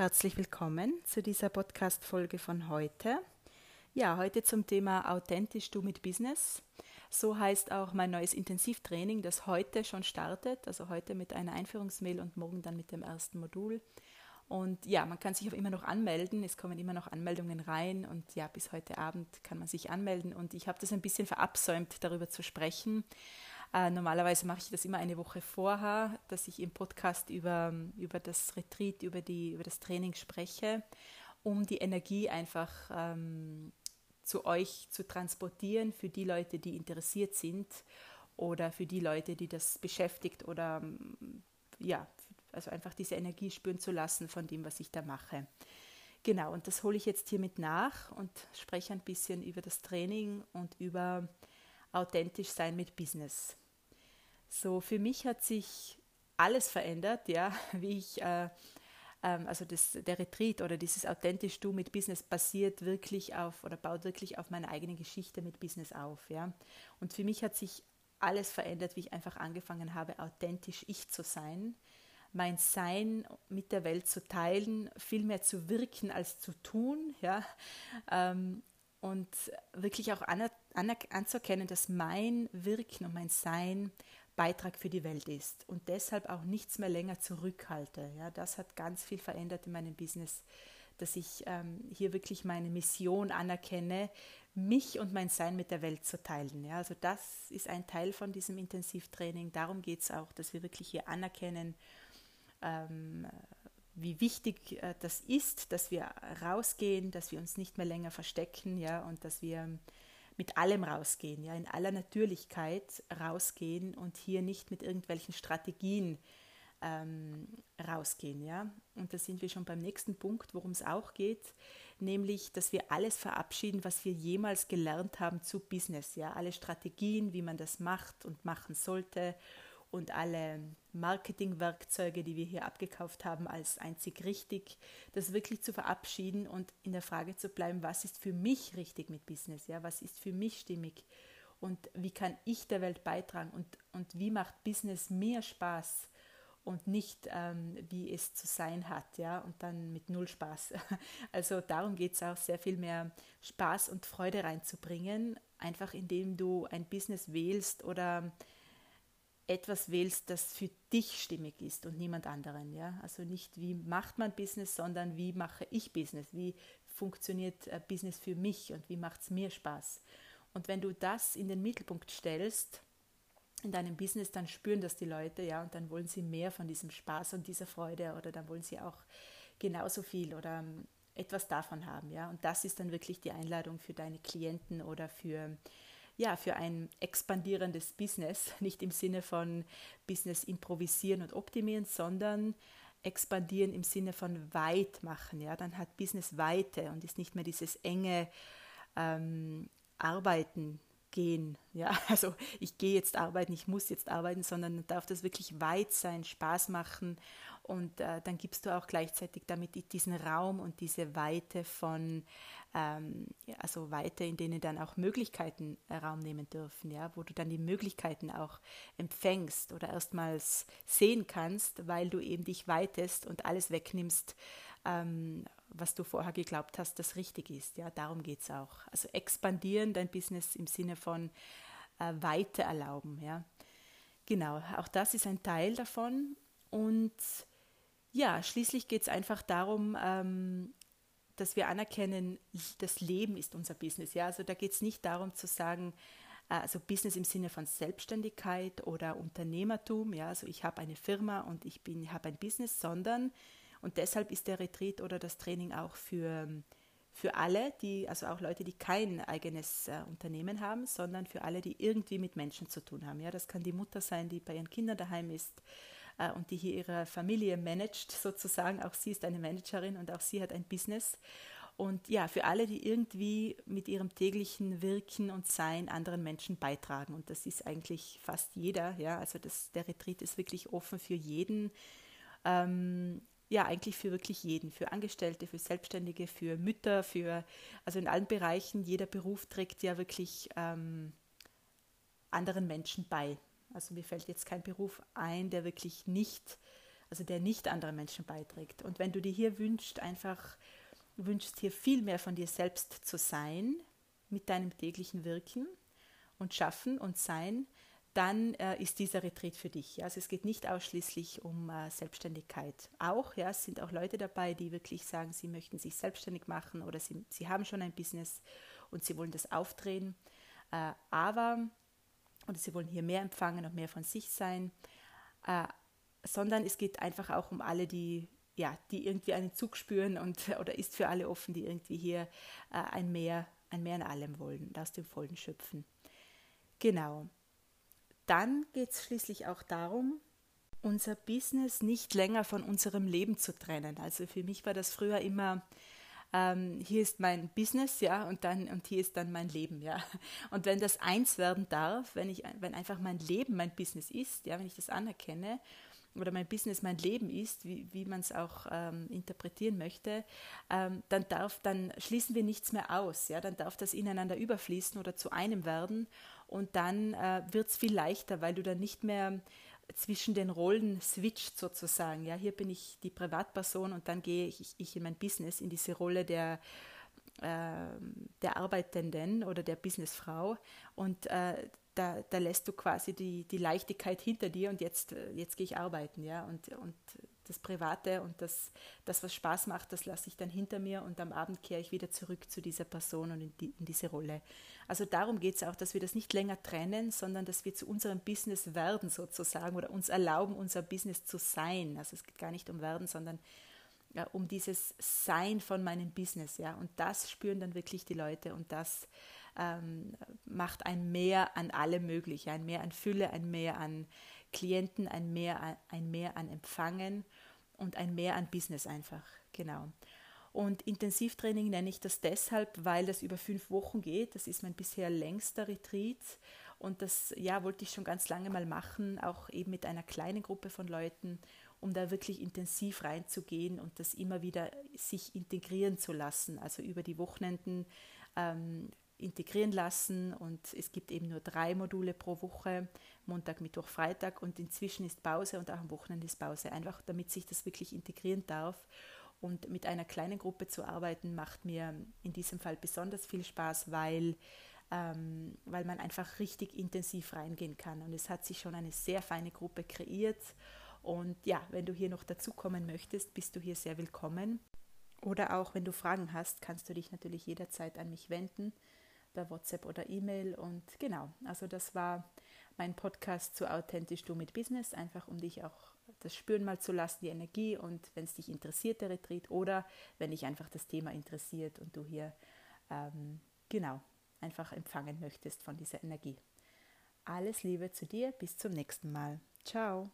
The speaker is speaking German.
Herzlich willkommen zu dieser Podcast-Folge von heute. Ja, heute zum Thema Authentisch du mit Business. So heißt auch mein neues Intensivtraining, das heute schon startet, also heute mit einer Einführungsmail und morgen dann mit dem ersten Modul. Und ja, man kann sich auch immer noch anmelden. Es kommen immer noch Anmeldungen rein und ja, bis heute Abend kann man sich anmelden. Und ich habe das ein bisschen verabsäumt, darüber zu sprechen. Äh, normalerweise mache ich das immer eine Woche vorher, dass ich im Podcast über, über das Retreat, über, die, über das Training spreche, um die Energie einfach ähm, zu euch zu transportieren für die Leute, die interessiert sind oder für die Leute, die das beschäftigt oder ja, also einfach diese Energie spüren zu lassen von dem, was ich da mache. Genau, und das hole ich jetzt hiermit nach und spreche ein bisschen über das Training und über authentisch sein mit Business. So, für mich hat sich alles verändert, ja, wie ich, äh, ähm, also das, der Retreat oder dieses authentisch Du mit Business basiert wirklich auf oder baut wirklich auf meiner eigenen Geschichte mit Business auf, ja. Und für mich hat sich alles verändert, wie ich einfach angefangen habe, authentisch ich zu sein, mein Sein mit der Welt zu teilen, viel mehr zu wirken als zu tun, ja. Ähm, und wirklich auch anzuerkennen, dass mein Wirken und mein Sein Beitrag für die Welt ist und deshalb auch nichts mehr länger zurückhalte. Ja, das hat ganz viel verändert in meinem Business, dass ich ähm, hier wirklich meine Mission anerkenne, mich und mein Sein mit der Welt zu teilen. Ja, also das ist ein Teil von diesem Intensivtraining. Darum geht es auch, dass wir wirklich hier anerkennen, ähm, wie wichtig äh, das ist, dass wir rausgehen, dass wir uns nicht mehr länger verstecken, ja, und dass wir mit allem rausgehen, ja, in aller Natürlichkeit rausgehen und hier nicht mit irgendwelchen Strategien ähm, rausgehen, ja. Und da sind wir schon beim nächsten Punkt, worum es auch geht, nämlich, dass wir alles verabschieden, was wir jemals gelernt haben zu Business, ja, alle Strategien, wie man das macht und machen sollte und alle Marketingwerkzeuge, die wir hier abgekauft haben, als einzig richtig, das wirklich zu verabschieden und in der Frage zu bleiben, was ist für mich richtig mit Business, ja, was ist für mich stimmig? Und wie kann ich der Welt beitragen? Und, und wie macht Business mehr Spaß und nicht ähm, wie es zu sein hat, ja, und dann mit null Spaß. Also darum geht es auch sehr viel mehr Spaß und Freude reinzubringen, einfach indem du ein Business wählst oder etwas wählst, das für dich stimmig ist und niemand anderen. Ja? Also nicht, wie macht man Business, sondern wie mache ich Business, wie funktioniert äh, Business für mich und wie macht es mir Spaß. Und wenn du das in den Mittelpunkt stellst, in deinem Business, dann spüren das die Leute, ja, und dann wollen sie mehr von diesem Spaß und dieser Freude oder dann wollen sie auch genauso viel oder ähm, etwas davon haben, ja. Und das ist dann wirklich die Einladung für deine Klienten oder für ja, für ein expandierendes Business, nicht im Sinne von Business improvisieren und optimieren, sondern expandieren im Sinne von weit machen. Ja, dann hat Business Weite und ist nicht mehr dieses enge ähm, Arbeiten gehen. Ja, also ich gehe jetzt arbeiten, ich muss jetzt arbeiten, sondern darf das wirklich weit sein, Spaß machen und äh, dann gibst du auch gleichzeitig damit diesen Raum und diese Weite von, ähm, also Weite, in denen dann auch Möglichkeiten äh, Raum nehmen dürfen, ja, wo du dann die Möglichkeiten auch empfängst oder erstmals sehen kannst, weil du eben dich weitest und alles wegnimmst, ähm, was du vorher geglaubt hast, das richtig ist. Ja, darum geht es auch. Also expandieren dein Business im Sinne von äh, Weite erlauben, ja. Genau, auch das ist ein Teil davon. Und ja, schließlich geht es einfach darum, ähm, dass wir anerkennen, das Leben ist unser Business. Ja, also da geht es nicht darum zu sagen, äh, also Business im Sinne von Selbstständigkeit oder Unternehmertum. Ja, also ich habe eine Firma und ich bin, habe ein Business, sondern und deshalb ist der Retreat oder das Training auch für für alle, die, also auch Leute, die kein eigenes äh, Unternehmen haben, sondern für alle, die irgendwie mit Menschen zu tun haben. Ja, das kann die Mutter sein, die bei ihren Kindern daheim ist äh, und die hier ihre Familie managt, sozusagen. Auch sie ist eine Managerin und auch sie hat ein Business. Und ja, für alle, die irgendwie mit ihrem täglichen Wirken und Sein anderen Menschen beitragen. Und das ist eigentlich fast jeder. Ja, also das, der Retreat ist wirklich offen für jeden. Ähm, ja, eigentlich für wirklich jeden, für Angestellte, für Selbstständige, für Mütter, für, also in allen Bereichen, jeder Beruf trägt ja wirklich ähm, anderen Menschen bei. Also mir fällt jetzt kein Beruf ein, der wirklich nicht also der nicht anderen Menschen beiträgt. Und wenn du dir hier wünschst, einfach wünschst hier viel mehr von dir selbst zu sein, mit deinem täglichen Wirken und Schaffen und Sein, dann äh, ist dieser Retreat für dich. Ja? Also es geht nicht ausschließlich um äh, Selbstständigkeit. Auch, ja, es sind auch Leute dabei, die wirklich sagen, sie möchten sich selbstständig machen oder sie, sie haben schon ein Business und sie wollen das aufdrehen. Äh, aber, oder sie wollen hier mehr empfangen und mehr von sich sein. Äh, sondern es geht einfach auch um alle, die ja, die irgendwie einen Zug spüren und oder ist für alle offen, die irgendwie hier äh, ein Mehr, ein Mehr an allem wollen aus dem Vollen schöpfen. Genau dann geht es schließlich auch darum, unser Business nicht länger von unserem Leben zu trennen. Also für mich war das früher immer, ähm, hier ist mein Business, ja, und dann und hier ist dann mein Leben, ja. Und wenn das eins werden darf, wenn ich, wenn einfach mein Leben mein Business ist, ja, wenn ich das anerkenne oder mein Business mein Leben ist, wie, wie man es auch ähm, interpretieren möchte, ähm, dann darf, dann schließen wir nichts mehr aus, ja, dann darf das ineinander überfließen oder zu einem werden und dann äh, wird es viel leichter, weil du dann nicht mehr zwischen den Rollen switcht sozusagen. Ja, hier bin ich die Privatperson und dann gehe ich, ich in mein Business, in diese Rolle der, äh, der Arbeitenden oder der Businessfrau und äh, da, da lässt du quasi die, die Leichtigkeit hinter dir und jetzt, äh, jetzt gehe ich arbeiten, ja, und, und das Private und das, das, was Spaß macht, das lasse ich dann hinter mir und am Abend kehre ich wieder zurück zu dieser Person und in, die, in diese Rolle. Also darum geht es auch, dass wir das nicht länger trennen, sondern dass wir zu unserem Business werden sozusagen oder uns erlauben, unser Business zu sein. Also es geht gar nicht um werden, sondern ja, um dieses Sein von meinem Business. Ja. Und das spüren dann wirklich die Leute und das ähm, macht ein Mehr an allem Mögliche, ein Mehr an Fülle, ein Mehr an Klienten, ein Mehr, ein Mehr an Empfangen und ein Mehr an Business einfach. Genau. Und Intensivtraining nenne ich das deshalb, weil das über fünf Wochen geht. Das ist mein bisher längster Retreat. Und das ja, wollte ich schon ganz lange mal machen, auch eben mit einer kleinen Gruppe von Leuten, um da wirklich intensiv reinzugehen und das immer wieder sich integrieren zu lassen. Also über die Wochenenden ähm, integrieren lassen und es gibt eben nur drei Module pro Woche, Montag, Mittwoch, Freitag und inzwischen ist Pause und auch am Wochenende ist Pause, einfach damit sich das wirklich integrieren darf. Und mit einer kleinen Gruppe zu arbeiten macht mir in diesem Fall besonders viel Spaß, weil, ähm, weil man einfach richtig intensiv reingehen kann. Und es hat sich schon eine sehr feine Gruppe kreiert. Und ja, wenn du hier noch dazukommen möchtest, bist du hier sehr willkommen. Oder auch wenn du Fragen hast, kannst du dich natürlich jederzeit an mich wenden per WhatsApp oder E-Mail. Und genau, also das war mein Podcast zu Authentisch Du mit Business, einfach um dich auch das spüren mal zu lassen, die Energie und wenn es dich interessiert, der Retreat oder wenn dich einfach das Thema interessiert und du hier ähm, genau einfach empfangen möchtest von dieser Energie. Alles Liebe zu dir, bis zum nächsten Mal. Ciao.